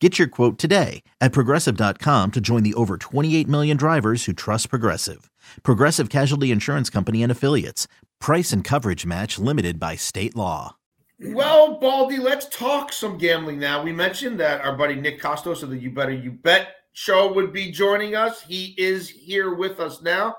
Get your quote today at progressive.com to join the over 28 million drivers who trust Progressive. Progressive Casualty Insurance Company and Affiliates. Price and coverage match limited by state law. Well, Baldy, let's talk some gambling now. We mentioned that our buddy Nick Kostos of the You Better You Bet show would be joining us. He is here with us now.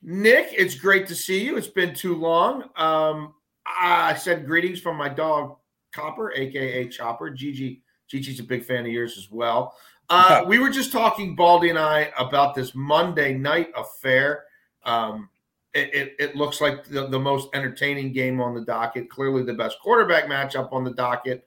Nick, it's great to see you. It's been too long. Um, I send greetings from my dog Copper, aka Chopper. Gigi Gigi's a big fan of yours as well. Uh, we were just talking, Baldy and I, about this Monday night affair. Um, it, it, it, looks like the, the, most entertaining game on the docket. Clearly, the best quarterback matchup on the docket.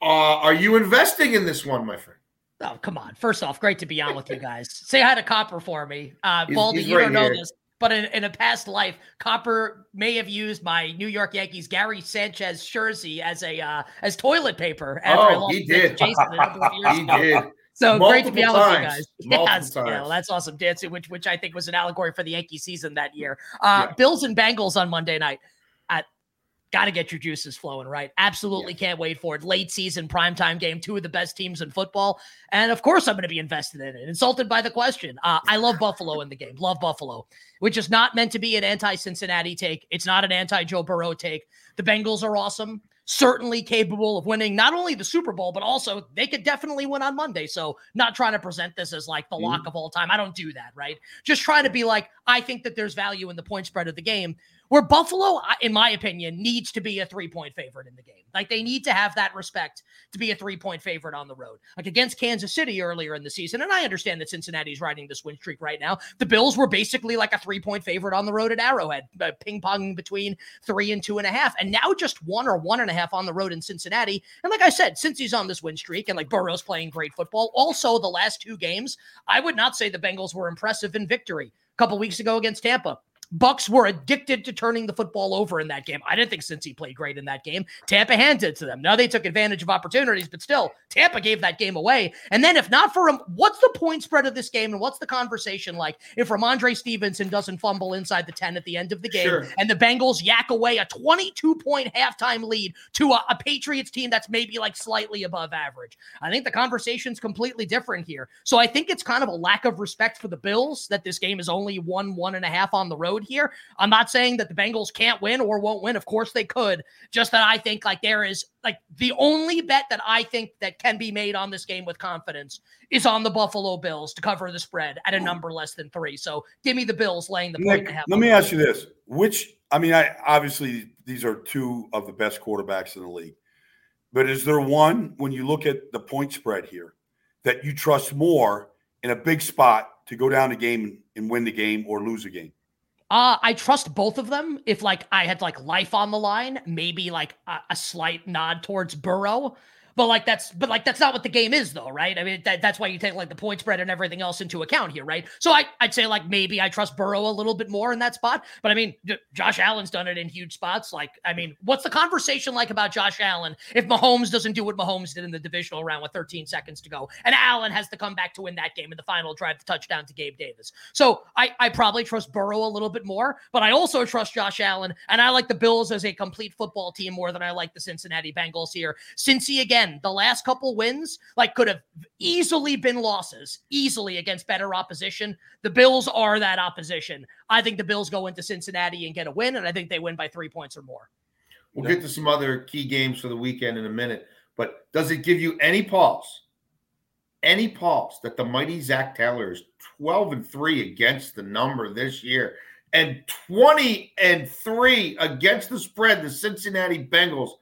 Uh, are you investing in this one, my friend? Oh, come on. First off, great to be on with you guys. Say hi to Copper for me. Uh, Baldy, he's you right don't know this, but in, in, a past life, Copper may have used my New York Yankees Gary Sanchez jersey as a uh, as toilet paper. After oh, he did. Jason he did. So Multiple great to be on with you guys. yes, yeah, that's awesome, dancing, which which I think was an allegory for the Yankee season that year. Uh, yeah. Bills and Bengals on Monday night. Got to get your juices flowing, right? Absolutely yeah. can't wait for it. Late season, primetime game, two of the best teams in football. And of course, I'm going to be invested in it. Insulted by the question. Uh, I love Buffalo in the game, love Buffalo, which is not meant to be an anti Cincinnati take. It's not an anti Joe Burrow take. The Bengals are awesome. Certainly capable of winning not only the Super Bowl, but also they could definitely win on Monday. So, not trying to present this as like the lock mm-hmm. of all time. I don't do that, right? Just trying to be like, I think that there's value in the point spread of the game where Buffalo, in my opinion, needs to be a three point favorite in the game. Like they need to have that respect to be a three point favorite on the road. Like against Kansas City earlier in the season. And I understand that Cincinnati's riding this win streak right now. The Bills were basically like a three point favorite on the road at Arrowhead, uh, ping ponging between three and two and a half. And now just one or one and a half on the road in Cincinnati. And like I said, since he's on this win streak and like Burrow's playing great football, also the last two games, I would not say the Bengals were impressive in victory. A couple weeks ago against Tampa, Bucks were addicted to turning the football over in that game. I didn't think Cincy played great in that game. Tampa handed it to them. Now they took advantage of opportunities, but still, Tampa gave that game away. And then if not for him, what's the point spread of this game and what's the conversation like if Rhamondre Stevenson doesn't fumble inside the 10 at the end of the game sure. and the Bengals yak away a 22 point halftime lead to a, a Patriots team that's maybe like slightly above average? I think the conversation's completely different here. So I think it's kind of a lack of respect for the Bills that this game is only one, one and a half on the road road here. I'm not saying that the Bengals can't win or won't win. Of course they could. Just that I think like there is like the only bet that I think that can be made on this game with confidence is on the Buffalo Bills to cover the spread at a hmm. number less than three. So give me the Bills laying the point. Nick, let me ask you this: Which I mean, I obviously these are two of the best quarterbacks in the league, but is there one when you look at the point spread here that you trust more in a big spot to go down the game and win the game or lose a game? Uh, I trust both of them. If like I had like life on the line, maybe like a, a slight nod towards Burrow. But like that's but like that's not what the game is though, right? I mean that, that's why you take like the point spread and everything else into account here, right? So I I'd say like maybe I trust Burrow a little bit more in that spot, but I mean Josh Allen's done it in huge spots. Like I mean, what's the conversation like about Josh Allen if Mahomes doesn't do what Mahomes did in the divisional round with 13 seconds to go, and Allen has to come back to win that game in the final drive, the touchdown to Gabe Davis. So I I probably trust Burrow a little bit more, but I also trust Josh Allen, and I like the Bills as a complete football team more than I like the Cincinnati Bengals here. Cincy again, the last couple couple wins, like could have easily been losses, easily against better opposition. The Bills are that opposition. I think the Bills go into Cincinnati and get a win, and I think they win by three points or more. We'll get to some other key games for the weekend in a minute, but does it give you any pause? Any pause that the mighty Zac Taylor is 12 and 3 against the number this year and 20 and 3 against the spread, the Cincinnati Bengals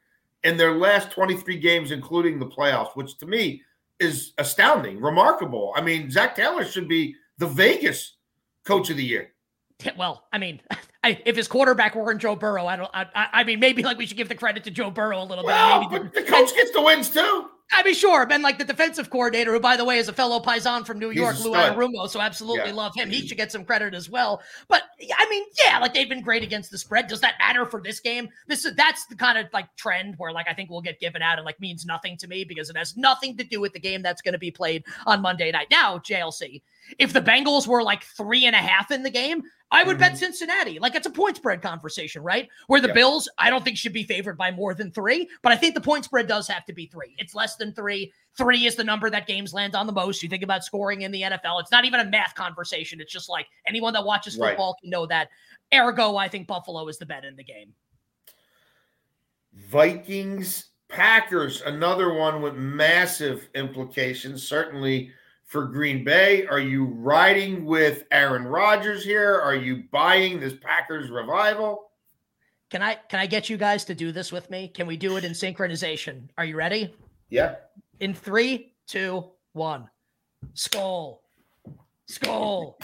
in their last 23 games, including the playoffs, which to me is astounding, remarkable. I mean, Zac Taylor should be the Vegas coach of the year. Well, I mean, I, if his quarterback weren't Joe Burrow, I don't. I, I, mean, maybe like we should give the credit to Joe Burrow a little well, bit. Maybe the, the coach gets the wins too. I mean, sure. Ben, like the defensive coordinator, who, by the way, is a fellow Paisan from New York, Lou Anarumo, so absolutely yeah. love him. He should get some credit as well. But I mean, yeah, like they've been great against the spread. Does that matter for this game? This is that's the kind of like trend where like I think we'll get given out and like means nothing to me because it has nothing to do with the game that's going to be played on Monday night. Now, JLC, if the Bengals were like three and a half in the game, I would mm-hmm. bet Cincinnati. Like it's a point spread conversation, right? Where the yeah. Bills, I don't think should be favored by more than three, but I think the point spread does have to be three. It's less than three. Three is the number that games land on the most. You think about scoring in the NFL. It's not even a math conversation. It's just like anyone that watches football right. can know that. Ergo, I think Buffalo is the bet in the game. Vikings, Packers, another one with massive implications. Certainly for Green Bay? Are you riding with Aaron Rodgers here? Are you buying this Packers revival? Can I can I get you guys to do this with me? Can we do it in synchronization? Are you ready? Yeah. In three, two, one. Skull. Skull.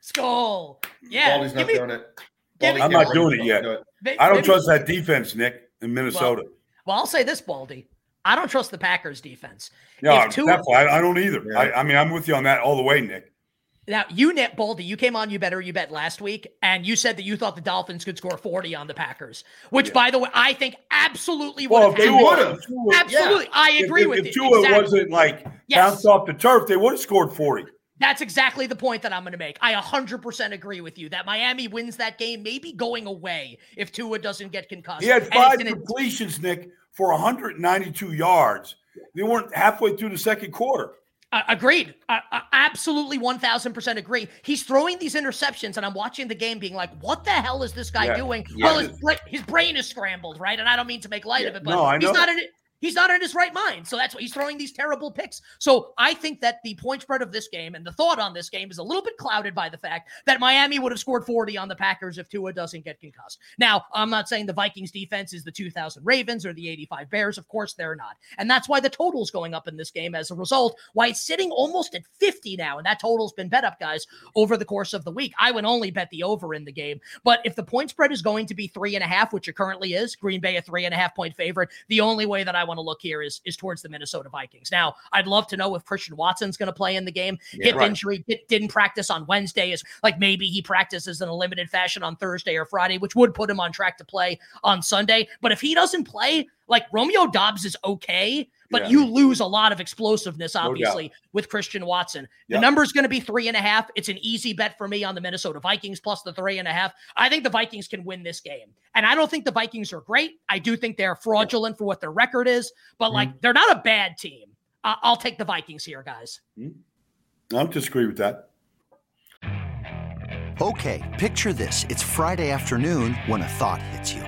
Skull. Yeah. Baldy's not me, doing it. I'm not doing it yet. Do it. I don't trust that defense, Nick, in Minnesota. Well, well, I'll say this, Baldy. I don't trust the Packers defense. Yeah, two, definitely. I, I, don't either. Yeah. I, I, mean, I'm with you on that all the way, Nick. Now, you, Nick Baldy, you came on You Better You Bet last week, and you said that you thought the Dolphins could score 40 on the Packers, which, yeah. by the way, I think absolutely would well, have they would have. Absolutely. Yeah. I agree if, with if you. If Tua exactly. wasn't like yes. bounced off the turf, they would have scored 40. That's exactly the point that I'm going to make. I 100% agree with you that Miami wins that game, maybe going away if Tua doesn't get concussed. He had five completions, Nick, for 192 yards they weren't halfway through the second quarter. Uh, agreed. Uh, uh, absolutely 1000% agree. He's throwing these interceptions, and I'm watching the game being like, what the hell is this guy yeah. doing? Yeah. Well, his, his, brain is scrambled, right? And I don't mean to make light yeah. of it, but no, he's not in it. He's not in his right mind. So that's why he's throwing these terrible picks. So I think that the point spread of this game and the thought on this game is a little bit clouded by the fact that Miami would have scored 40 on the Packers if Tua doesn't get concussed. Now, I'm not saying the Vikings defense is the 2000 Ravens or the 85 Bears. Of course, they're not. And that's why the total's going up in this game as a result, why it's sitting almost at 50 now. And that total's been bet up, guys, over the course of the week. I would only bet the over in the game. But if the point spread is going to be three and a half, which it currently is, Green Bay a three and a half point favorite, the only way that I want to look here is is towards the Minnesota Vikings. Now, I'd love to know if Christian Watson's going to play in the game. Yeah, Hip right. injury, didn't practice on Wednesday. Is like maybe he practices in a limited fashion on Thursday or Friday, which would put him on track to play on Sunday. But if he doesn't play, like Romeo Doubs is okay, but yeah. you lose a lot of explosiveness, obviously, no with Christian Watson. The number is going to be three and a half. It's an easy bet for me on the Minnesota Vikings plus the three and a half. I think the Vikings can win this game. And I don't think the Vikings are great. I do think they're fraudulent for what their record is, but like mm-hmm. they're not a bad team. Uh, I'll take the Vikings here, guys. Mm-hmm. I'll disagree with that. Okay, picture this. It's Friday afternoon when a thought hits you.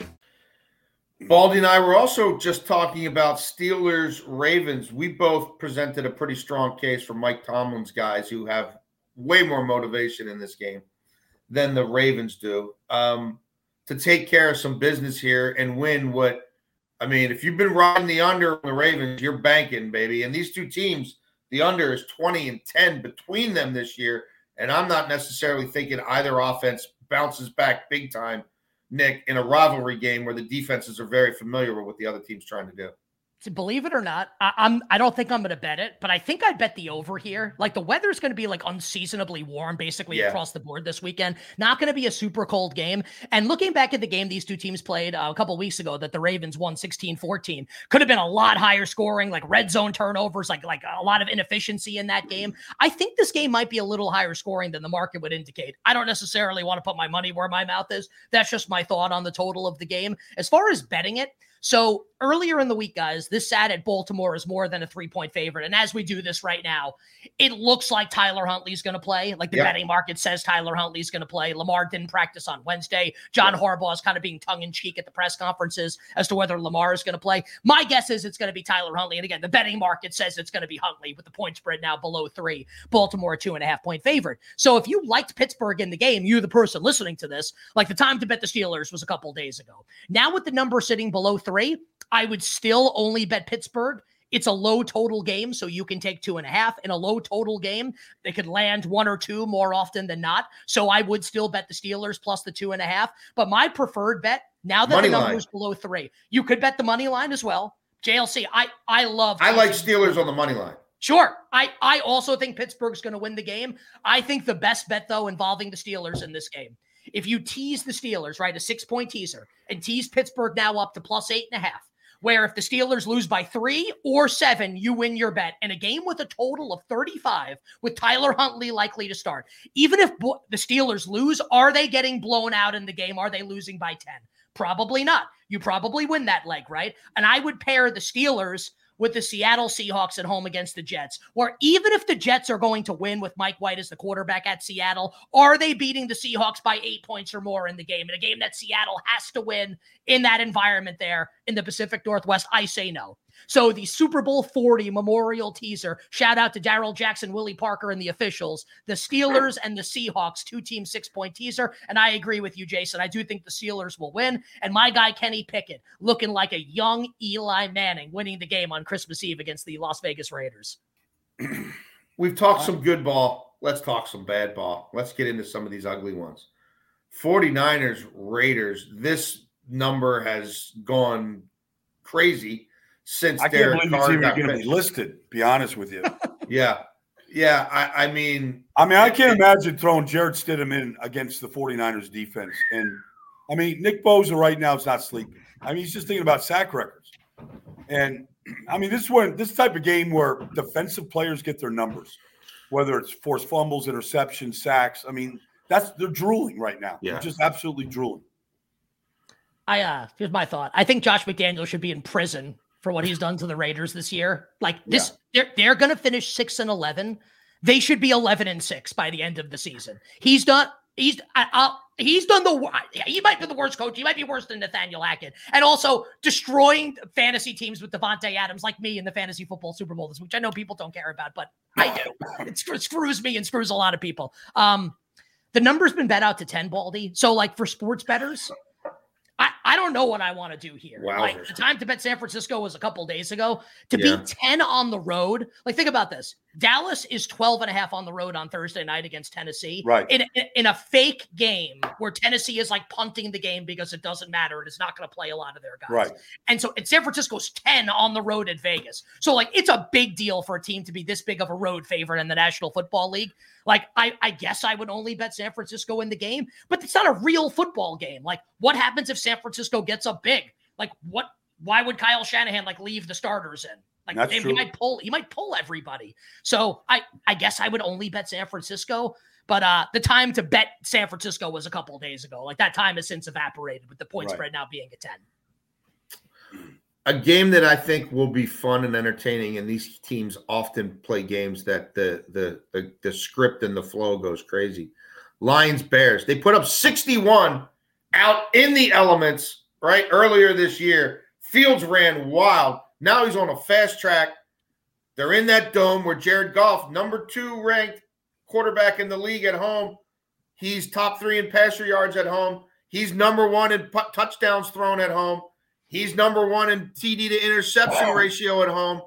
Baldy and I were also just talking about Steelers Ravens. We both presented a pretty strong case for Mike Tomlin's guys who have way more motivation in this game than the Ravens do um, to take care of some business here and win what. I mean, if you've been riding the under on the Ravens, you're banking, baby. And these two teams, the under is 20 and 10 between them this year. And I'm not necessarily thinking either offense bounces back big time, Nick, in a rivalry game where the defenses are very familiar with what the other team's trying to do believe it or not, I, I'm I don't think I'm gonna bet it, but I think I'd bet the over here. Like the weather's gonna be like unseasonably warm basically yeah. across the board this weekend. Not gonna be a super cold game. And looking back at the game these two teams played uh, a couple weeks ago that the Ravens won 16-14, could have been a lot higher scoring, like red zone turnovers, like like a lot of inefficiency in that game. I think this game might be a little higher scoring than the market would indicate. I don't necessarily want to put my money where my mouth is. That's just my thought on the total of the game. As far as betting it, so earlier in the week, guys, this sat at Baltimore is more than a three point favorite. And as we do this right now, it looks like Tyler Huntley's going to play. Like the yep. betting market says Tyler Huntley's going to play. Lamar didn't practice on Wednesday. John yep. Harbaugh is kind of being tongue in cheek at the press conferences as to whether Lamar is going to play. My guess is it's going to be Tyler Huntley. And again, the betting market says it's going to be Huntley with the point spread now below three. Baltimore, two and a half point favorite. So if you liked Pittsburgh in the game, you, the person listening to this, like the time to bet the Steelers was a couple days ago. Now with the number sitting below three, I would still only bet Pittsburgh. It's a low total game, so you can take two and a half. In a low total game, they could land one or two more often than not. So I would still bet the Steelers plus the two and a half. But my preferred bet, now that money the number is below three, you could bet the money line as well. JLC, I I love. I like Steelers on the money line. Sure. I, I also think Pittsburgh's going to win the game. I think the best bet, though, involving the Steelers in this game, if you tease the Steelers, right, a six point teaser, and tease Pittsburgh now up to plus eight and a half, where if the Steelers lose by three or seven, you win your bet. And a game with a total of 35 with Tyler Huntley likely to start. Even if bo- the Steelers lose, are they getting blown out in the game? Are they losing by 10? Probably not. You probably win that leg, right? And I would pair the Steelers with the Seattle Seahawks at home against the Jets, where even if the Jets are going to win with Mike White as the quarterback at Seattle, are they beating the Seahawks by eight points or more in the game? In a game that Seattle has to win in that environment there in the Pacific Northwest, I say no. So the Super Bowl 40 memorial teaser, shout out to Darrell Jackson, Willie Parker, and the officials, the Steelers and the Seahawks, two team six point teaser. And I agree with you, Jason. I do think the Steelers will win. And my guy, Kenny Pickett, looking like a young Eli Manning, winning the game on Christmas Eve against the Las Vegas Raiders. We've talked some good ball. Let's talk some bad ball. Let's get into some of these ugly ones. 49ers, Raiders. This number has gone crazy since I Derek can't believe Carr even going to be listed. Be honest with you. yeah, yeah. I, I, mean, I mean, I can't imagine throwing Jarrett Stidham in against the 49ers defense. And I mean, Nick Bosa right now is not sleeping. I mean, he's just thinking about sack records. And I mean, this one, this type of game where defensive players get their numbers, whether it's forced fumbles, interceptions, sacks. I mean, that's they're drooling right now. Yeah, they're just absolutely drooling. I uh here's my thought. I think Josh McDaniel should be in prison for what he's done to the Raiders this year. Like this, yeah. they're they're gonna finish six and eleven. They should be eleven and six by the end of the season. He's done. He's uh, he's done the. He might be the worst coach. He might be worse than Nathaniel Hackett, and also destroying fantasy teams with Davante Adams, like me in the fantasy football Super Bowl this week. I know people don't care about, but I do. It screws me and screws a lot of people. Um, the number's been bet out to ten, Baldy. So like for sports betters, I, I don't know what I want to do here. Like the time to bet San Francisco was a couple days ago. To yeah. be 10 on the road, like think about this. Dallas is 12 and a half on the road on Thursday night against Tennessee. Right. In, in a fake game where Tennessee is like punting the game because it doesn't matter and it's not going to play a lot of their guys. Right. And so and San Francisco's 10 on the road at Vegas. So like it's a big deal for a team to be this big of a road favorite in the National Football League. Like I, I guess I would only bet San Francisco in the game, but it's not a real football game. Like what happens if San Francisco gets up big? Like what why would Kyle Shanahan like leave the starters in? Like That's he, might pull, he might pull everybody. So I, I guess I would only bet San Francisco. But uh, the time to bet San Francisco was a couple days ago. Like that time has since evaporated with the point right. spread now being a 10. A game that I think will be fun and entertaining, and these teams often play games that the the the, the script and the flow goes crazy. Lions Bears. They put up 61 out in the elements right earlier this year. Fields ran wild. Now he's on a fast track. They're in that dome where Jared Goff, number two ranked quarterback in the league at home. He's top three in passer yards at home. He's number one in touchdowns thrown at home. He's number one in TD to interception wow. ratio at home.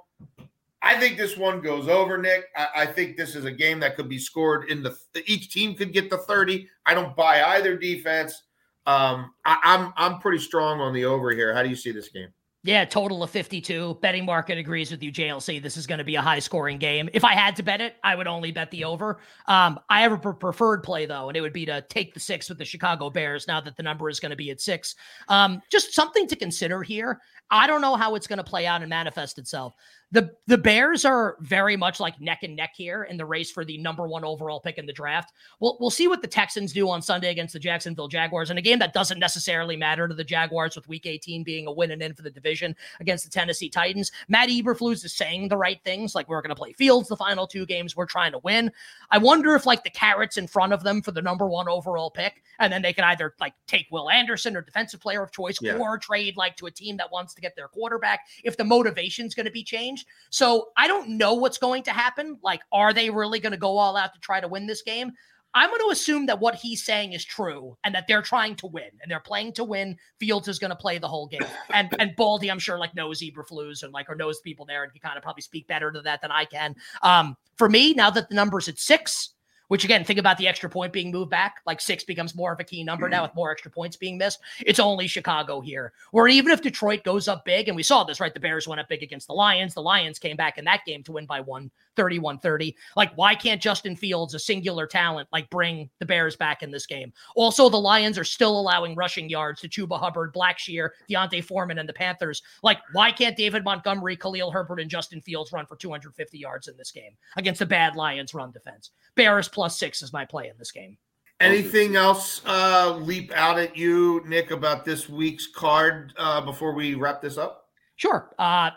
I think this one goes over, Nick. I, I, think this is a game that could be scored in the each team could get the 30. I don't buy either defense. Um, I, I'm I'm pretty strong on the over here. How do you see this game? Yeah, total of 52. Betting market agrees with you, JLC. This is going to be a high scoring game. If I had to bet it, I would only bet the over. Um, I have a preferred play, though, and it would be to take the six with the Chicago Bears now that the number is going to be at six. Um, just something to consider here. I don't know how it's going to play out and manifest itself the the Bears are very much like neck and neck here in the race for the number one overall pick in the draft. We'll we'll see what the Texans do on Sunday against the Jacksonville Jaguars in a game that doesn't necessarily matter to the Jaguars with Week 18 being a win and in for the division against the Tennessee Titans. Matt Eberflus is saying the right things, like we're going to play Fields the final two games, we're trying to win. I wonder if like the carrots in front of them for the number one overall pick, and then they can either like take Will Anderson or defensive player of choice, yeah. or trade like to a team that wants to get their quarterback. If the motivation is going to be changed so I don't know what's going to happen. Like, are they really going to go all out to try to win this game? I'm going to assume that what he's saying is true and that they're trying to win and they're playing to win. Fields is going to play the whole game. And and Baldy, I'm sure, like knows Eberflus and like or knows people there and can kind of probably speak better to that than I can. Um, for me, now that the number's at six, which again, think about the extra point being moved back. Like six becomes more of a key number now mm-hmm. with more extra points being missed. It's only Chicago here. Where even if Detroit goes up big, and we saw this, right? The Bears went up big against the Lions. The Lions came back in that game to win by one 31 30. Like, why can't Justin Fields, a singular talent, like bring the Bears back in this game? Also, the Lions are still allowing rushing yards to Chuba Hubbard, Blackshear, D'Onta Foreman, and the Panthers. Like, why can't David Montgomery, Khalil Herbert, and Justin Fields run for 250 yards in this game against the bad Lions run defense? Bears plus six is my play in this game. Anything else uh, leap out at you, Nick, about this week's card uh, before we wrap this up? Sure. Uh,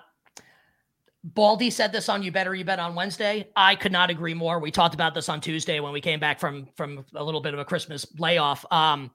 Baldy said this on You Better You Bet on Wednesday. I could not agree more. We talked about this on Tuesday when we came back from from a little bit of a Christmas layoff. Um,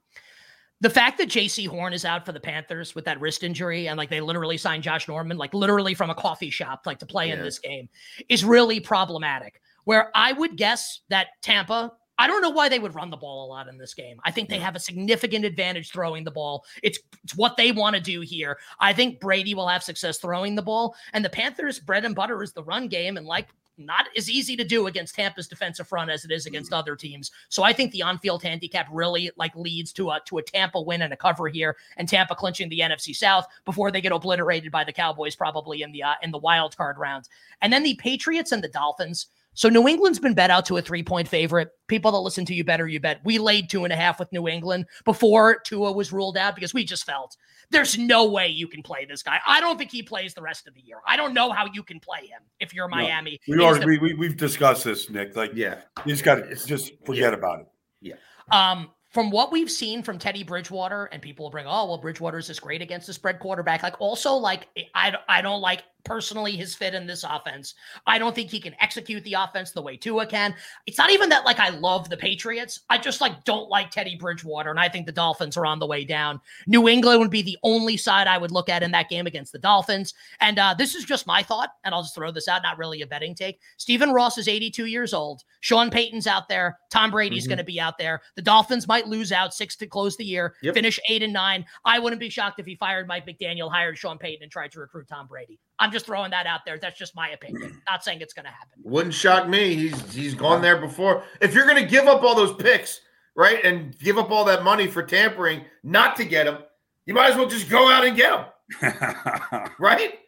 the fact that Jaycee Horn is out for the Panthers with that wrist injury and like they literally signed Josh Norman, like literally from a coffee shop, like to play yeah. in this game, is really problematic. Where I would guess that Tampa I don't know why they would run the ball a lot in this game. I think they have a significant advantage throwing the ball. It's, it's what they want to do here. I think Brady will have success throwing the ball. And the Panthers' bread and butter is the run game. And like not as easy to do against Tampa's defensive front as it is against mm-hmm. other teams. So I think the on-field handicap really like leads to a to a Tampa win and a cover here, and Tampa clinching the NFC South before they get obliterated by the Cowboys probably in the uh, in the wild card rounds. And then the Patriots and the Dolphins. So New England's been bet out to a three point favorite. People that listen to you better, you bet. We laid two and a half with New England before Tua was ruled out because we just felt there's no way you can play this guy. I don't think he plays the rest of the year. I don't know how you can play him if you're Miami. No, we already the- we, we, have discussed this, Nick. Like, yeah, he's got to just forget yeah. about it. Yeah. Um, from what we've seen from Teddy Bridgewater, and people will bring, oh, well, Bridgewater is this great against the spread quarterback. Like, also, like, I, I don't like personally his fit in this offense. I don't think he can execute the offense the way Tua can. It's not even that like I love the Patriots. I just like don't like Teddy Bridgewater, and I think the Dolphins are on the way down. New England would be the only side I would look at in that game against the Dolphins. And uh, this is just my thought, and I'll just throw this out, not really a betting take. Stephen Ross is 82 years old. Sean Payton's out there. Tom Brady's mm-hmm. going to be out there. The Dolphins might lose out six to close the year, yep. finish eight and nine. I wouldn't be shocked if he fired Mike McDaniel, hired Sean Payton, and tried to recruit Tom Brady. I'm just throwing that out there. That's just my opinion. Not saying it's going to happen. Wouldn't shock me. He's he's gone there before. If you're going to give up all those picks, right, and give up all that money for tampering, not to get him, you might as well just go out and get him, right?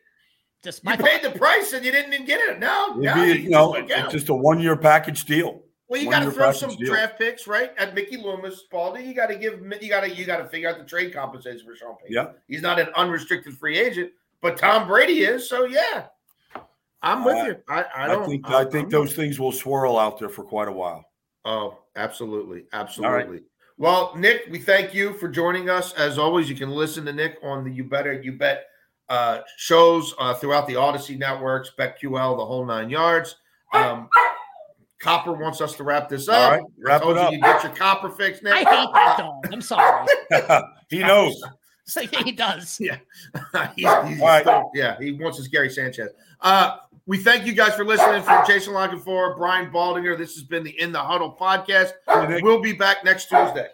Just you paid the price and you didn't even get it. No, no be, you know, it's just a one year package deal. Well, you got to throw some deal. draft picks, right? At Mickey Loomis, Baldy, you got to give, you got to, you got to figure out the trade compensation for Sean Payton. Yeah, he's not an unrestricted free agent. But Tom Brady is, so yeah. I'm with uh, you. I, I don't I think I, I think I'm those not. things will swirl out there for quite a while. Oh, absolutely. Absolutely. Well, Nick, we thank you for joining us. As always, you can listen to Nick on the You Better You Bet uh, shows uh, throughout the Audacy networks, BetQL, the whole nine yards. Um, Copper wants us to wrap this up. All right, wrap it up. You, you get your copper fix, Nick. I hate that dog. I'm sorry. he knows. he does. Yeah. he's, he's right. still, yeah, he wants his Gary Sanchez. Uh, We thank you guys for listening. For Jason La Canfora, Brian Baldinger, this has been the In the Huddle podcast. We'll be back next Tuesday.